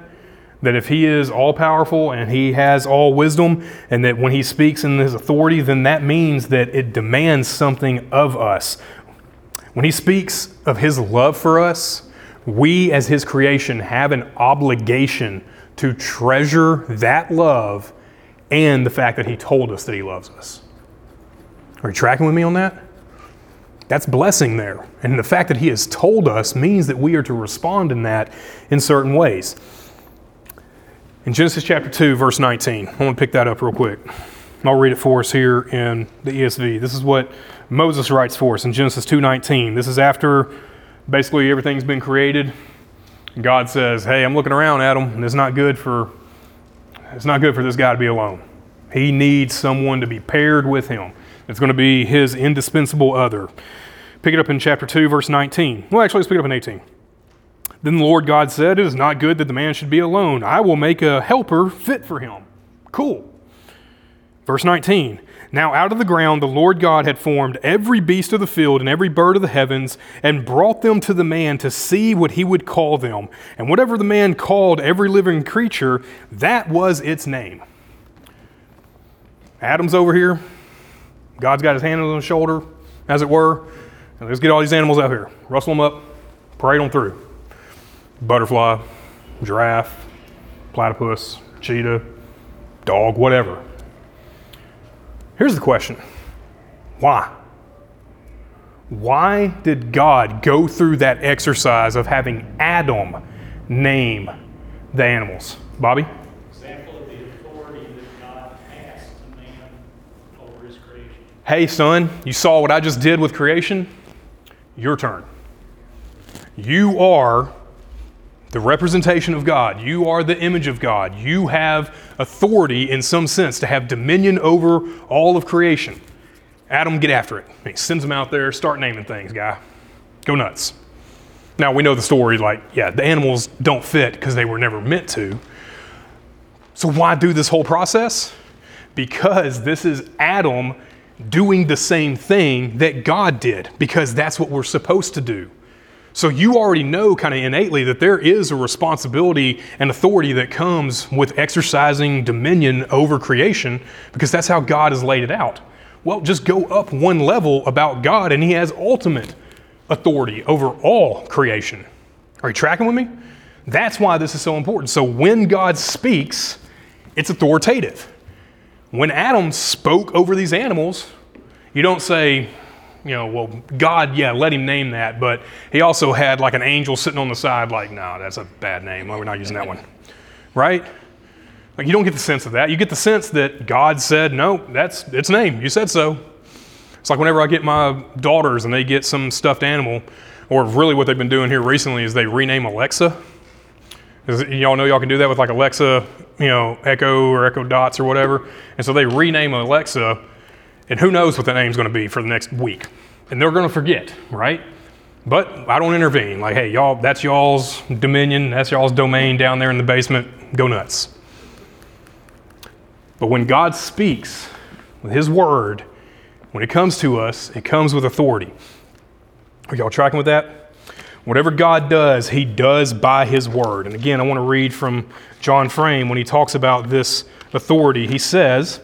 [SPEAKER 1] That if he is all powerful and he has all wisdom, and that when he speaks in his authority, then that means that it demands something of us. When he speaks of his love for us, we as his creation have an obligation to treasure that love and the fact that he told us that he loves us. Are you tracking with me on that? That's blessing there. And the fact that he has told us means that we are to respond in that in certain ways. In Genesis chapter 2, verse 19, I want to pick that up real quick. I'll read it for us here in the ESV. This is what Moses writes for us in Genesis 2:19. This is after basically everything's been created. God says, "Hey, I'm looking around, Adam, and it's not good for it's not good for this guy to be alone. He needs someone to be paired with him. It's going to be his indispensable other." Pick it up in chapter 2, verse 19. Well, actually, let's pick it up in 18. Then the Lord God said, It is not good that the man should be alone. I will make a helper fit for him. Cool. Verse 19 Now out of the ground the Lord God had formed every beast of the field and every bird of the heavens, and brought them to the man to see what he would call them. And whatever the man called every living creature, that was its name. Adam's over here. God's got his hand on his shoulder, as it were. Let's get all these animals out here. Rustle them up, parade them through. Butterfly, giraffe, platypus, cheetah, dog, whatever. Here's the question why? Why did God go through that exercise of having Adam name the animals? Bobby?
[SPEAKER 3] example of the authority that God has to man over his creation.
[SPEAKER 1] Hey, son, you saw what I just did with creation? Your turn. You are the representation of God. You are the image of God. You have authority in some sense to have dominion over all of creation. Adam, get after it. He sends him out there, start naming things, guy. Go nuts. Now, we know the story like, yeah, the animals don't fit because they were never meant to. So, why do this whole process? Because this is Adam doing the same thing that God did, because that's what we're supposed to do. So you already know kind of innately that there is a responsibility and authority that comes with exercising dominion over creation because that's how God has laid it out. Well, just go up one level about God and he has ultimate authority over all creation. Are you tracking with me? That's why this is so important. So when God speaks, it's authoritative. When Adam spoke over these animals, you don't say, you know, well, God, yeah, let him name that, but he also had like an angel sitting on the side, like, no, that's a bad name. We're not using that one. <laughs> Right? Like, you don't get the sense of that. You get the sense that God said, no, that's its name. You said so. It's like whenever I get my daughters and they get some stuffed animal, or really what they've been doing here recently is they rename Alexa. Y'all know y'all can do that with like Alexa, you know, Echo or Echo Dots or whatever. And so they rename Alexa and who knows what the name's going to be for the next week. And they're going to forget, right? But I don't intervene. Like, hey, y'all, that's y'all's dominion, that's y'all's domain down there in the basement. Go nuts. But when God speaks with His word, when it comes to us, it comes with authority. Are y'all tracking with that? Whatever God does, He does by His word. And again, I want to read from John Frame when he talks about this authority. He says,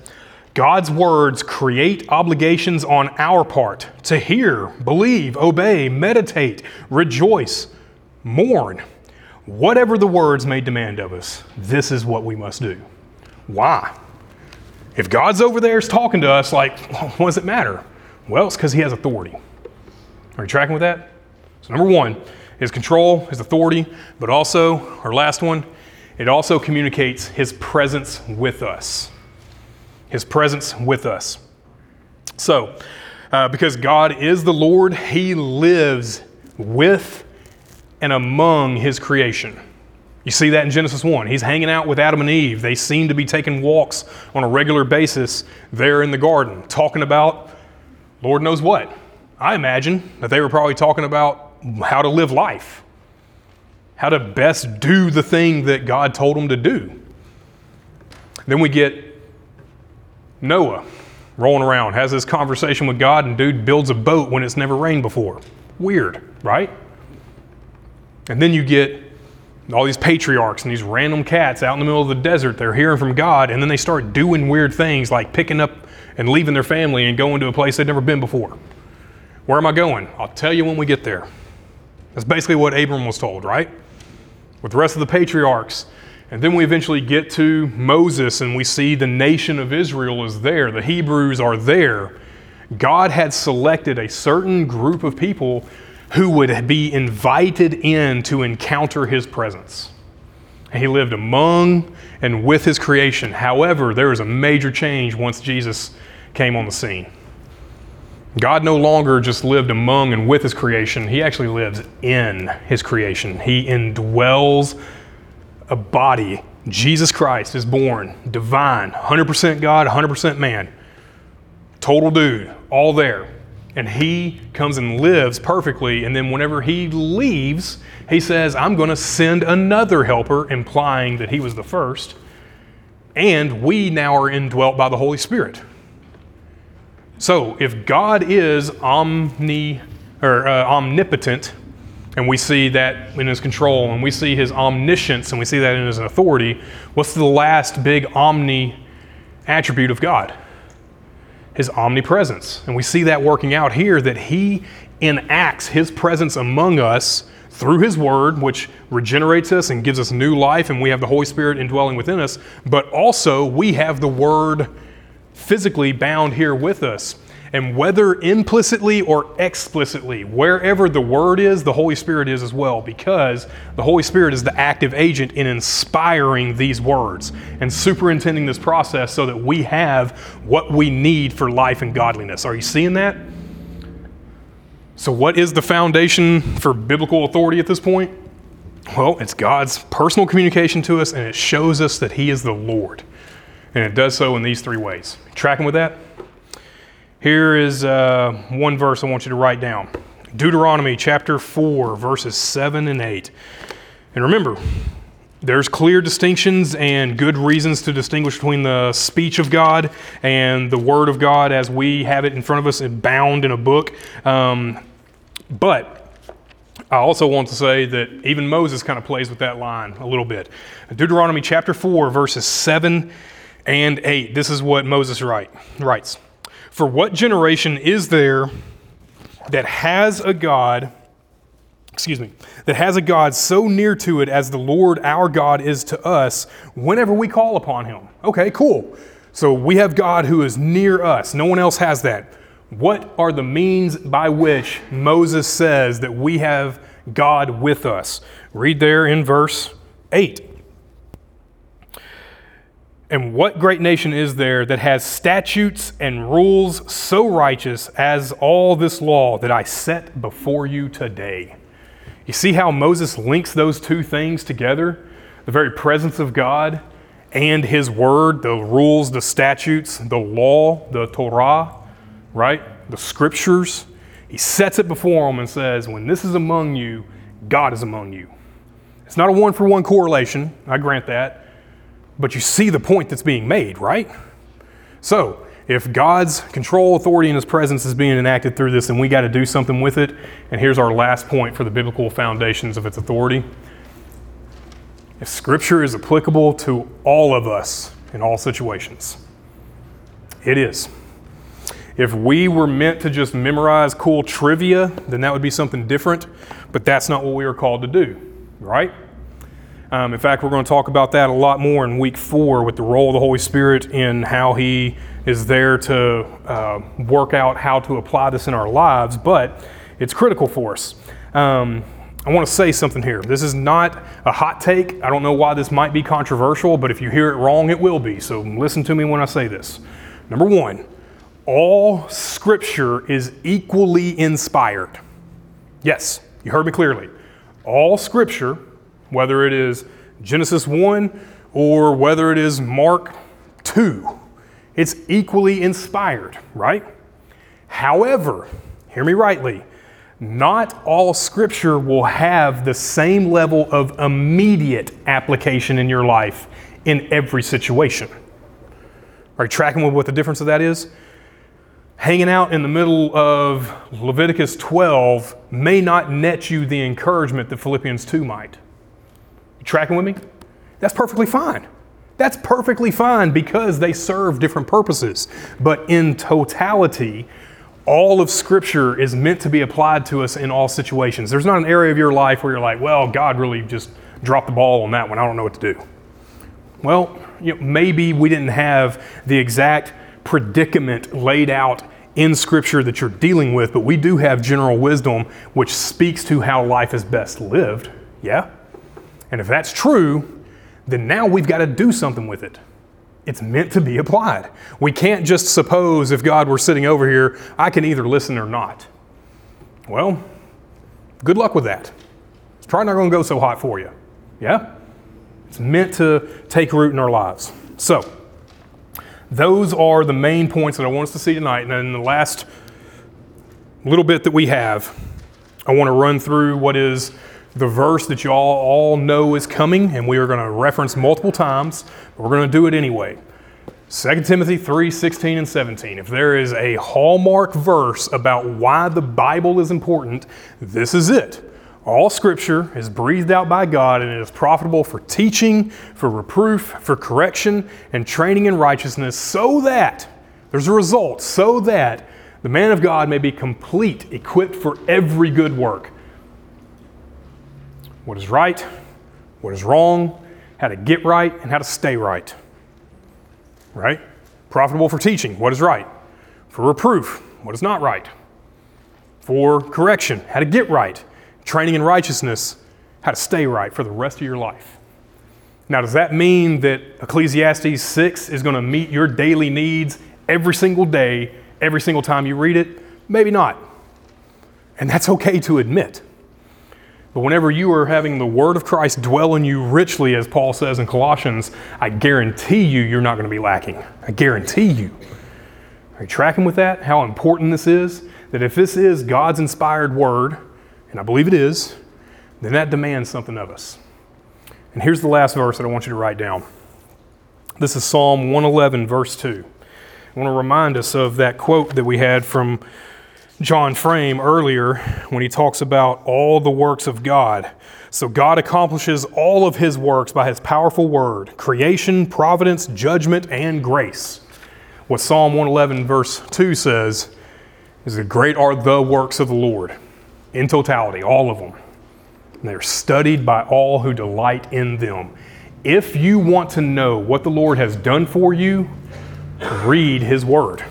[SPEAKER 1] God's words create obligations on our part to hear, believe, obey, meditate, rejoice, mourn. Whatever the words may demand of us, this is what we must do. Why? If God's over there is talking to us, like, <laughs> what does it matter? Well, it's because He has authority. Are you tracking with that? So, number one, His control, His authority, but also, our last one, it also communicates His presence with us his presence with us. So, uh, because God is the Lord, he lives with and among his creation. You see that in Genesis 1. He's hanging out with Adam and Eve. They seem to be taking walks on a regular basis there in the garden, talking about Lord knows what. I imagine that they were probably talking about how to live life, how to best do the thing that God told them to do. Then we get Noah rolling around, has this conversation with God, and dude builds a boat when it's never rained before. Weird, right? And then you get all these patriarchs and these random cats out in the middle of the desert. They're hearing from God, and then they start doing weird things like picking up and leaving their family and going to a place they'd never been before. Where am I going? I'll tell you when we get there. That's basically what Abram was told, right? With the rest of the patriarchs, and then we eventually get to Moses and we see the nation of Israel is there, the Hebrews are there. God had selected a certain group of people who would be invited in to encounter his presence. And He lived among and with his creation. However, there was a major change once Jesus came on the scene. God no longer just lived among and with his creation, he actually lives in his creation. He indwells a body. Jesus Christ is born, divine, 100% God, 100% man. Total dude, all there. And he comes and lives perfectly. And then whenever he leaves, he says, I'm going to send another helper, implying that he was the first. And we now are indwelt by the Holy Spirit. So if God is omni or uh, omnipotent, and we see that in his control, and we see his omniscience, and we see that in his authority, what's the last big omni attribute of God? His omnipresence. And we see that working out here that he enacts his presence among us through his word, which regenerates us and gives us new life, and we have the Holy Spirit indwelling within us, but also we have the word physically bound here with us. And whether implicitly or explicitly, wherever the Word is, the Holy Spirit is as well, because the Holy Spirit is the active agent in inspiring these words and superintending this process so that we have what we need for life and godliness. Are you seeing that? So, what is the foundation for biblical authority at this point? Well, it's God's personal communication to us, and it shows us that He is the Lord. And it does so in these three ways. Tracking with that? Here is uh, one verse I want you to write down Deuteronomy chapter 4, verses 7 and 8. And remember, there's clear distinctions and good reasons to distinguish between the speech of God and the Word of God as we have it in front of us and bound in a book. Um, but I also want to say that even Moses kind of plays with that line a little bit. Deuteronomy chapter 4, verses 7 and 8. This is what Moses write, writes. For what generation is there that has a God, excuse me, that has a God so near to it as the Lord our God is to us whenever we call upon him? Okay, cool. So we have God who is near us. No one else has that. What are the means by which Moses says that we have God with us? Read there in verse 8. And what great nation is there that has statutes and rules so righteous as all this law that I set before you today? You see how Moses links those two things together? The very presence of God and his word, the rules, the statutes, the law, the Torah, right? The scriptures. He sets it before them and says, When this is among you, God is among you. It's not a one for one correlation, I grant that. But you see the point that's being made, right? So, if God's control, authority, and His presence is being enacted through this, then we got to do something with it. And here's our last point for the biblical foundations of its authority. If Scripture is applicable to all of us in all situations, it is. If we were meant to just memorize cool trivia, then that would be something different, but that's not what we are called to do, right? Um, in fact, we're going to talk about that a lot more in week four with the role of the Holy Spirit in how He is there to uh, work out how to apply this in our lives, but it's critical for us. Um, I want to say something here. This is not a hot take. I don't know why this might be controversial, but if you hear it wrong, it will be. So listen to me when I say this. Number one, all scripture is equally inspired. Yes, you heard me clearly. All scripture whether it is Genesis 1 or whether it is Mark 2. It's equally inspired, right? However, hear me rightly, not all scripture will have the same level of immediate application in your life in every situation. Are you tracking with what the difference of that is? Hanging out in the middle of Leviticus 12 may not net you the encouragement that Philippians 2 might. Tracking with me? That's perfectly fine. That's perfectly fine because they serve different purposes. But in totality, all of Scripture is meant to be applied to us in all situations. There's not an area of your life where you're like, well, God really just dropped the ball on that one. I don't know what to do. Well, you know, maybe we didn't have the exact predicament laid out in Scripture that you're dealing with, but we do have general wisdom which speaks to how life is best lived. Yeah? And if that's true, then now we've got to do something with it. It's meant to be applied. We can't just suppose if God were sitting over here, I can either listen or not. Well, good luck with that. It's probably not going to go so hot for you. Yeah? It's meant to take root in our lives. So, those are the main points that I want us to see tonight. And in the last little bit that we have, I want to run through what is the verse that you all, all know is coming, and we are going to reference multiple times, but we're going to do it anyway. 2 Timothy 3 16 and 17. If there is a hallmark verse about why the Bible is important, this is it. All scripture is breathed out by God and it is profitable for teaching, for reproof, for correction, and training in righteousness, so that there's a result, so that the man of God may be complete, equipped for every good work. What is right, what is wrong, how to get right, and how to stay right right? Profitable for teaching, what is right? For reproof, what is not right? For correction, how to get right? Training in righteousness, how to stay right for the rest of your life. Now, does that mean that Ecclesiastes 6 is going to meet your daily needs every single day, every single time you read it? Maybe not. And that's okay to admit. But whenever you are having the word of Christ dwell in you richly, as Paul says in Colossians, I guarantee you, you're not going to be lacking. I guarantee you. Are you tracking with that? How important this is? That if this is God's inspired word, and I believe it is, then that demands something of us. And here's the last verse that I want you to write down. This is Psalm 111, verse 2. I want to remind us of that quote that we had from John Frame earlier when he talks about all the works of God. So God accomplishes all of his works by his powerful word creation, providence, judgment, and grace. What Psalm 111, verse 2 says is that great are the works of the Lord in totality, all of them. They're studied by all who delight in them. If you want to know what the Lord has done for you, read his word,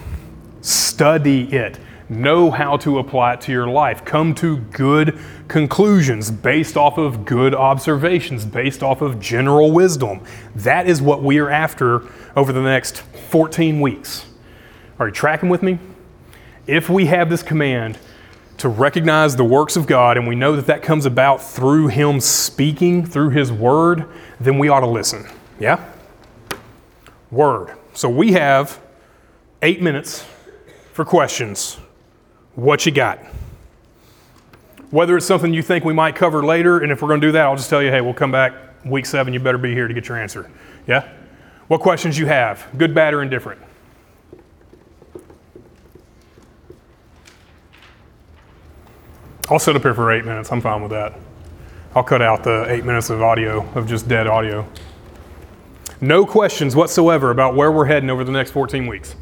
[SPEAKER 1] study it know how to apply it to your life. Come to good conclusions based off of good observations, based off of general wisdom. That is what we are after over the next 14 weeks. Are you tracking with me? If we have this command to recognize the works of God and we know that that comes about through Him speaking, through His Word, then we ought to listen. Yeah? Word. So we have eight minutes for questions. What you got? Whether it's something you think we might cover later, and if we're going to do that, I'll just tell you, hey, we'll come back week seven. You better be here to get your answer. Yeah? What questions you have? Good, bad, or indifferent? I'll sit up here for eight minutes. I'm fine with that. I'll cut out the eight minutes of audio, of just dead audio. No questions whatsoever about where we're heading over the next 14 weeks.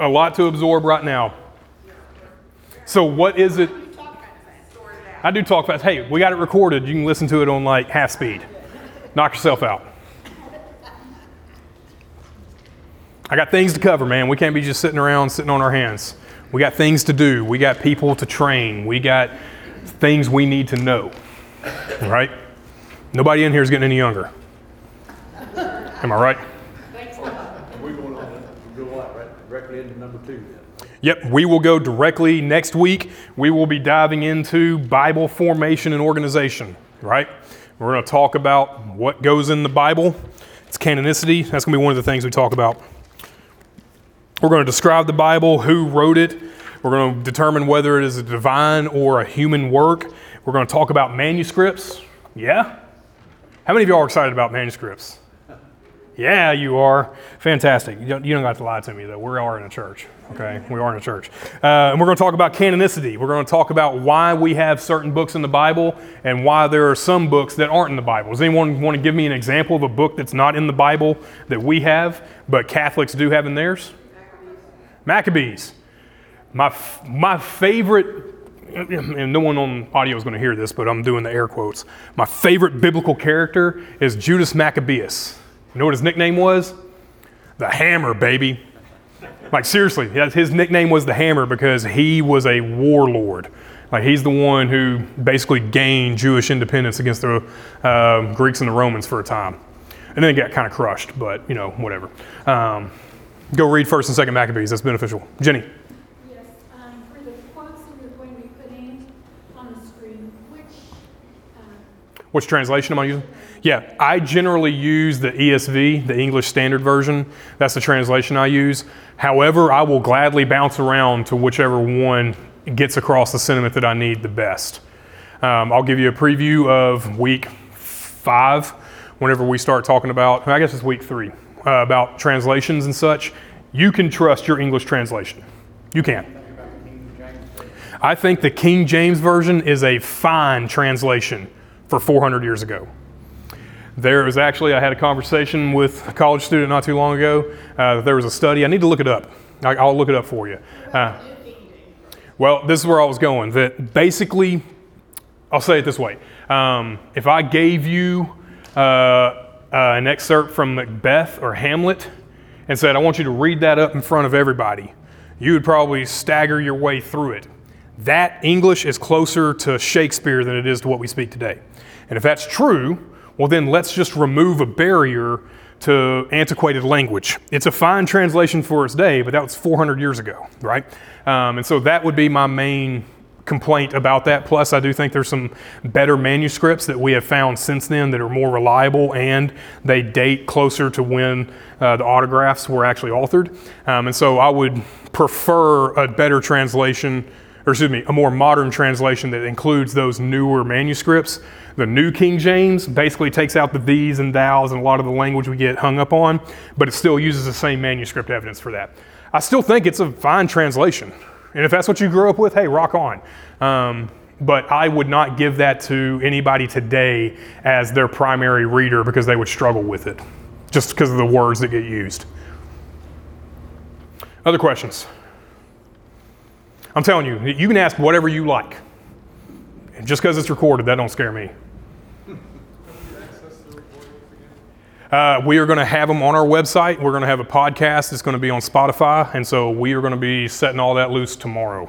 [SPEAKER 1] A lot to absorb right now. So, what is it? I do talk fast. Hey, we got it recorded. You can listen to it on like half speed. Knock yourself out. I got things to cover, man. We can't be just sitting around, sitting on our hands. We got things to do. We got people to train. We got things we need to know. Right? Nobody in here is getting any younger. Am I right?
[SPEAKER 4] directly into number two then.
[SPEAKER 1] Yep, we will go directly next week. We will be diving into Bible formation and organization, right? We're going to talk about what goes in the Bible. It's canonicity. That's going to be one of the things we talk about. We're going to describe the Bible, who wrote it. We're going to determine whether it is a divine or a human work. We're going to talk about manuscripts. Yeah? How many of y'all are excited about manuscripts? Yeah, you are. Fantastic. You don't, you don't got to lie to me, though. We are in a church, okay? We are in a church. Uh, and we're going to talk about canonicity. We're going to talk about why we have certain books in the Bible and why there are some books that aren't in the Bible. Does anyone want to give me an example of a book that's not in the Bible that we have, but Catholics do have in theirs? Maccabees. My, my favorite and no one on audio is going to hear this, but I'm doing the air quotes. My favorite biblical character is Judas Maccabeus. You know what his nickname was? The Hammer, baby. Like, seriously, his nickname was the Hammer because he was a warlord. Like, he's the one who basically gained Jewish independence against the uh, Greeks and the Romans for a time. And then it got kind of crushed, but, you know, whatever. Um, go read 1st and 2nd Maccabees. That's beneficial. Jenny.
[SPEAKER 5] Yes, for the quotes that you're going to be putting on the screen. Which
[SPEAKER 1] translation am I using? Yeah, I generally use the ESV, the English Standard Version. That's the translation I use. However, I will gladly bounce around to whichever one gets across the sentiment that I need the best. Um, I'll give you a preview of week five whenever we start talking about, I guess it's week three, uh, about translations and such. You can trust your English translation. You can. I think the King James Version is a fine translation for 400 years ago. There was actually, I had a conversation with a college student not too long ago. Uh, there was a study, I need to look it up. I, I'll look it up for you. Uh, well, this is where I was going. That basically, I'll say it this way um, if I gave you uh, uh, an excerpt from Macbeth or Hamlet and said, I want you to read that up in front of everybody, you would probably stagger your way through it. That English is closer to Shakespeare than it is to what we speak today. And if that's true, well, then let's just remove a barrier to antiquated language. It's a fine translation for its day, but that was 400 years ago, right? Um, and so that would be my main complaint about that. Plus, I do think there's some better manuscripts that we have found since then that are more reliable and they date closer to when uh, the autographs were actually authored. Um, and so I would prefer a better translation, or excuse me, a more modern translation that includes those newer manuscripts. The New King James basically takes out the these and thous and a lot of the language we get hung up on, but it still uses the same manuscript evidence for that. I still think it's a fine translation. And if that's what you grew up with, hey, rock on. Um, but I would not give that to anybody today as their primary reader because they would struggle with it, just because of the words that get used. Other questions? I'm telling you, you can ask whatever you like. And just because it's recorded, that don't scare me. Uh, we are going to have them on our website. We're going to have a podcast. It's going to be on Spotify. And so we are going to be setting all that loose tomorrow.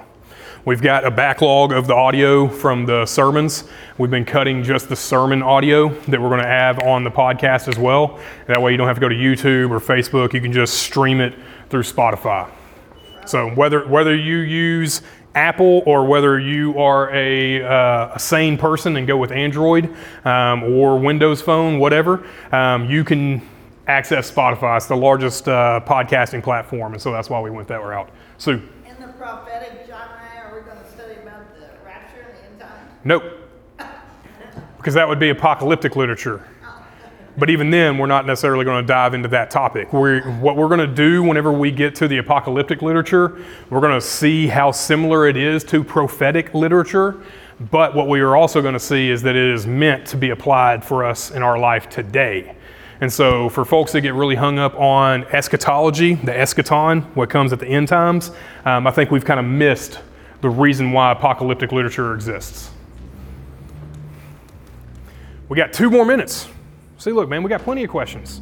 [SPEAKER 1] We've got a backlog of the audio from the sermons. We've been cutting just the sermon audio that we're going to have on the podcast as well. That way you don't have to go to YouTube or Facebook. You can just stream it through Spotify. So whether whether you use Apple or whether you are a, uh, a sane person and go with Android um, or Windows Phone, whatever, um, you can access Spotify. It's the largest uh, podcasting platform, and so that's why we went that route. Sue,
[SPEAKER 6] In the prophetic genre, are we gonna study about the rapture and the end times?
[SPEAKER 1] nope, <laughs> because that would be apocalyptic literature. But even then, we're not necessarily going to dive into that topic. We're, what we're going to do whenever we get to the apocalyptic literature, we're going to see how similar it is to prophetic literature. But what we are also going to see is that it is meant to be applied for us in our life today. And so, for folks that get really hung up on eschatology, the eschaton, what comes at the end times, um, I think we've kind of missed the reason why apocalyptic literature exists. We got two more minutes. See, look, man, we got plenty of questions.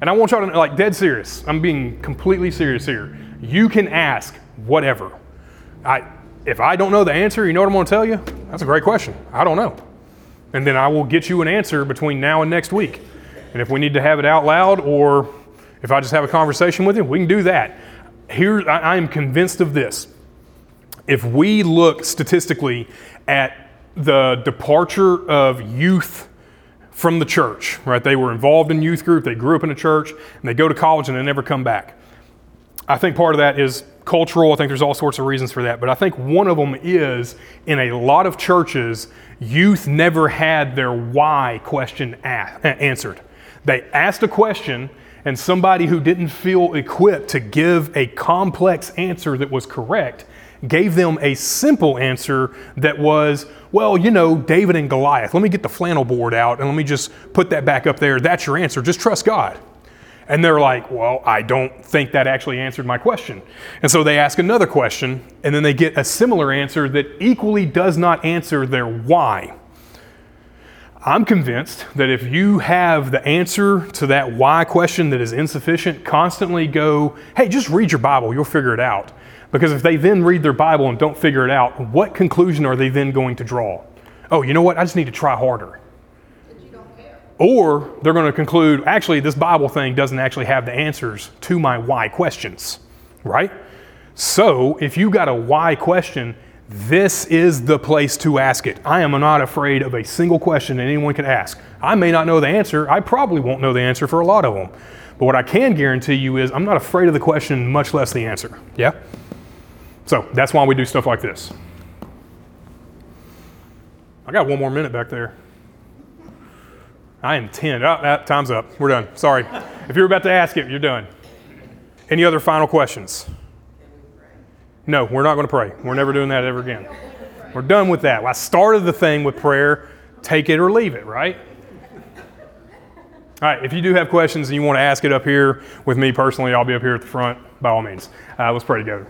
[SPEAKER 1] And I want y'all to, like, dead serious. I'm being completely serious here. You can ask whatever. I, if I don't know the answer, you know what I'm going to tell you? That's a great question. I don't know. And then I will get you an answer between now and next week. And if we need to have it out loud or if I just have a conversation with you, we can do that. Here, I, I am convinced of this. If we look statistically at the departure of youth from the church, right? They were involved in youth group, they grew up in a church, and they go to college and they never come back. I think part of that is cultural. I think there's all sorts of reasons for that. But I think one of them is in a lot of churches, youth never had their why question answered. They asked a question, and somebody who didn't feel equipped to give a complex answer that was correct gave them a simple answer that was, well, you know, David and Goliath. Let me get the flannel board out and let me just put that back up there. That's your answer. Just trust God. And they're like, well, I don't think that actually answered my question. And so they ask another question, and then they get a similar answer that equally does not answer their why. I'm convinced that if you have the answer to that why question that is insufficient, constantly go, hey, just read your Bible, you'll figure it out. Because if they then read their Bible and don't figure it out, what conclusion are they then going to draw? Oh, you know what? I just need to try harder. Or they're going to conclude, actually, this Bible thing doesn't actually have the answers to my why questions, right? So if you got a why question, this is the place to ask it. I am not afraid of a single question that anyone could ask. I may not know the answer. I probably won't know the answer for a lot of them. But what I can guarantee you is I'm not afraid of the question, much less the answer. Yeah? So that's why we do stuff like this. I got one more minute back there. I intend. Oh, that time's up. We're done. Sorry. If you're about to ask it, you're done. Any other final questions? No, we're not going to pray. We're never doing that ever again. We're done with that. I started the thing with prayer. Take it or leave it, right? All right, if you do have questions and you want to ask it up here with me personally, I'll be up here at the front by all means. Uh, let's pray together.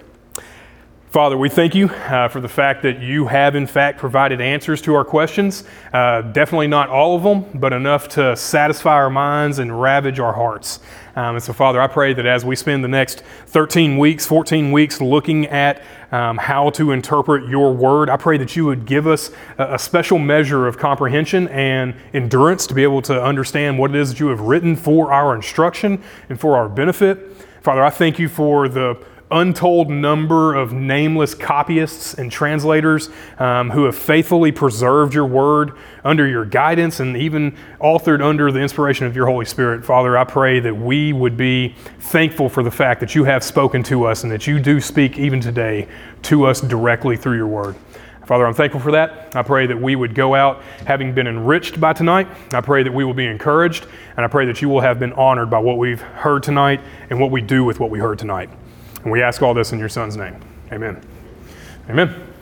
[SPEAKER 1] Father, we thank you uh, for the fact that you have, in fact, provided answers to our questions. Uh, definitely not all of them, but enough to satisfy our minds and ravage our hearts. Um, and so, Father, I pray that as we spend the next 13 weeks, 14 weeks looking at um, how to interpret your word, I pray that you would give us a, a special measure of comprehension and endurance to be able to understand what it is that you have written for our instruction and for our benefit. Father, I thank you for the untold number of nameless copyists and translators um, who have faithfully preserved your word under your guidance and even authored under the inspiration of your Holy Spirit. Father, I pray that we would be thankful for the fact that you have spoken to us and that you do speak even today to us directly through your word. Father, I'm thankful for that. I pray that we would go out having been enriched by tonight. I pray that we will be encouraged, and I pray that you will have been honored by what we've heard tonight and what we do with what we heard tonight. And we ask all this in your Son's name. Amen. Amen.